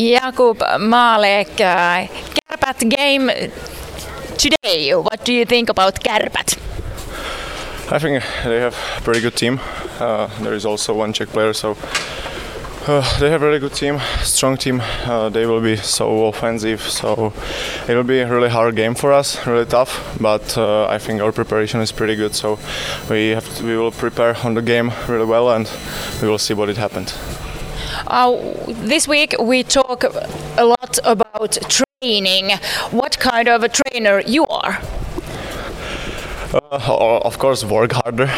Jakub Malek, uh, Kärpät game today. What do you think about Kärpät? I think they have a pretty good team. Uh, there is also one Czech player, so uh, they have a really good team, strong team. Uh, they will be so offensive, so it will be a really hard game for us, really tough. But uh, I think our preparation is pretty good, so we have to, we will prepare on the game really well, and we will see what it happened. Uh, this week we talk a lot about training. What kind of a trainer you are? Uh, of course, work harder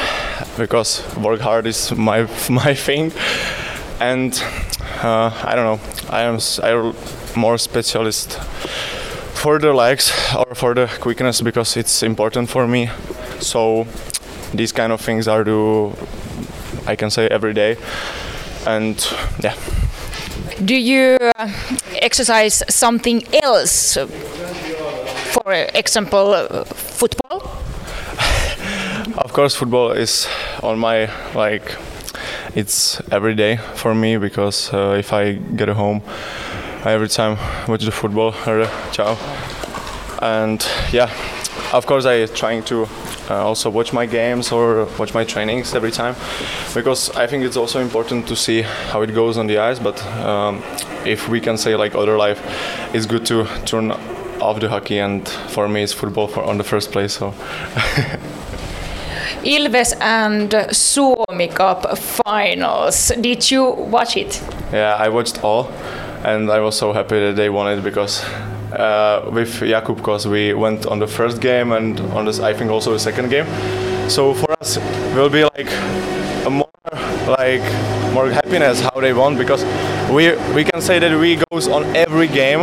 because work hard is my my thing, and uh, I don't know. I am I am more specialist for the legs or for the quickness because it's important for me. So these kind of things are do I can say every day, and yeah. Do you uh, exercise something else? For example, uh, football? Of course, football is on my like it's every day for me because uh, if I get home, I every time watch the football or ciao. And yeah, of course, I trying to uh, also watch my games or watch my trainings every time because I think it's also important to see how it goes on the ice. But um, if we can say like other life, it's good to turn off the hockey and for me it's football for on the first place so Ilves and Suomi Cup finals. Did you watch it? Yeah, I watched all, and I was so happy that they won it because uh, with Jakub, because we went on the first game and on this, I think also the second game. So for us, will be like a more like more happiness how they won because we we can say that we goes on every game,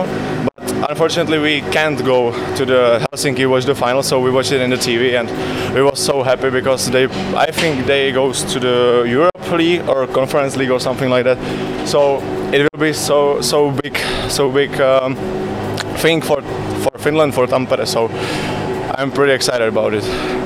but unfortunately we can't go to the Helsinki watch the final, so we watched it in the TV and we were so happy because they I think they goes to the Europe League or Conference League or something like that. So it will be so so big so big um, thing for for Finland for Tampere. So I'm pretty excited about it.